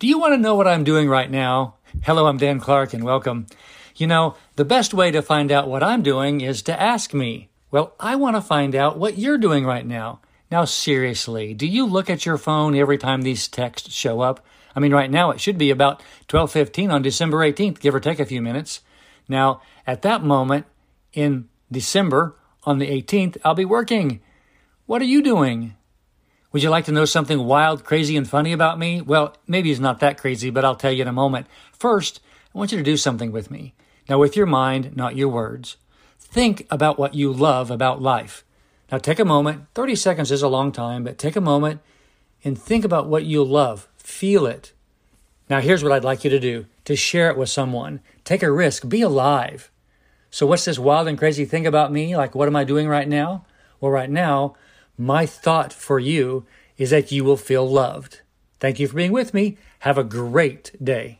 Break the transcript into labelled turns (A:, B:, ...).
A: Do you want to know what I'm doing right now? Hello, I'm Dan Clark and welcome. You know, the best way to find out what I'm doing is to ask me. Well, I want to find out what you're doing right now. Now, seriously, do you look at your phone every time these texts show up? I mean, right now it should be about 12:15 on December 18th, give or take a few minutes. Now, at that moment in December on the 18th, I'll be working. What are you doing? Would you like to know something wild, crazy, and funny about me? Well, maybe it's not that crazy, but I'll tell you in a moment. First, I want you to do something with me. Now, with your mind, not your words. Think about what you love about life. Now, take a moment. 30 seconds is a long time, but take a moment and think about what you love. Feel it. Now, here's what I'd like you to do to share it with someone. Take a risk. Be alive. So, what's this wild and crazy thing about me? Like, what am I doing right now? Well, right now, my thought for you is that you will feel loved. Thank you for being with me. Have a great day.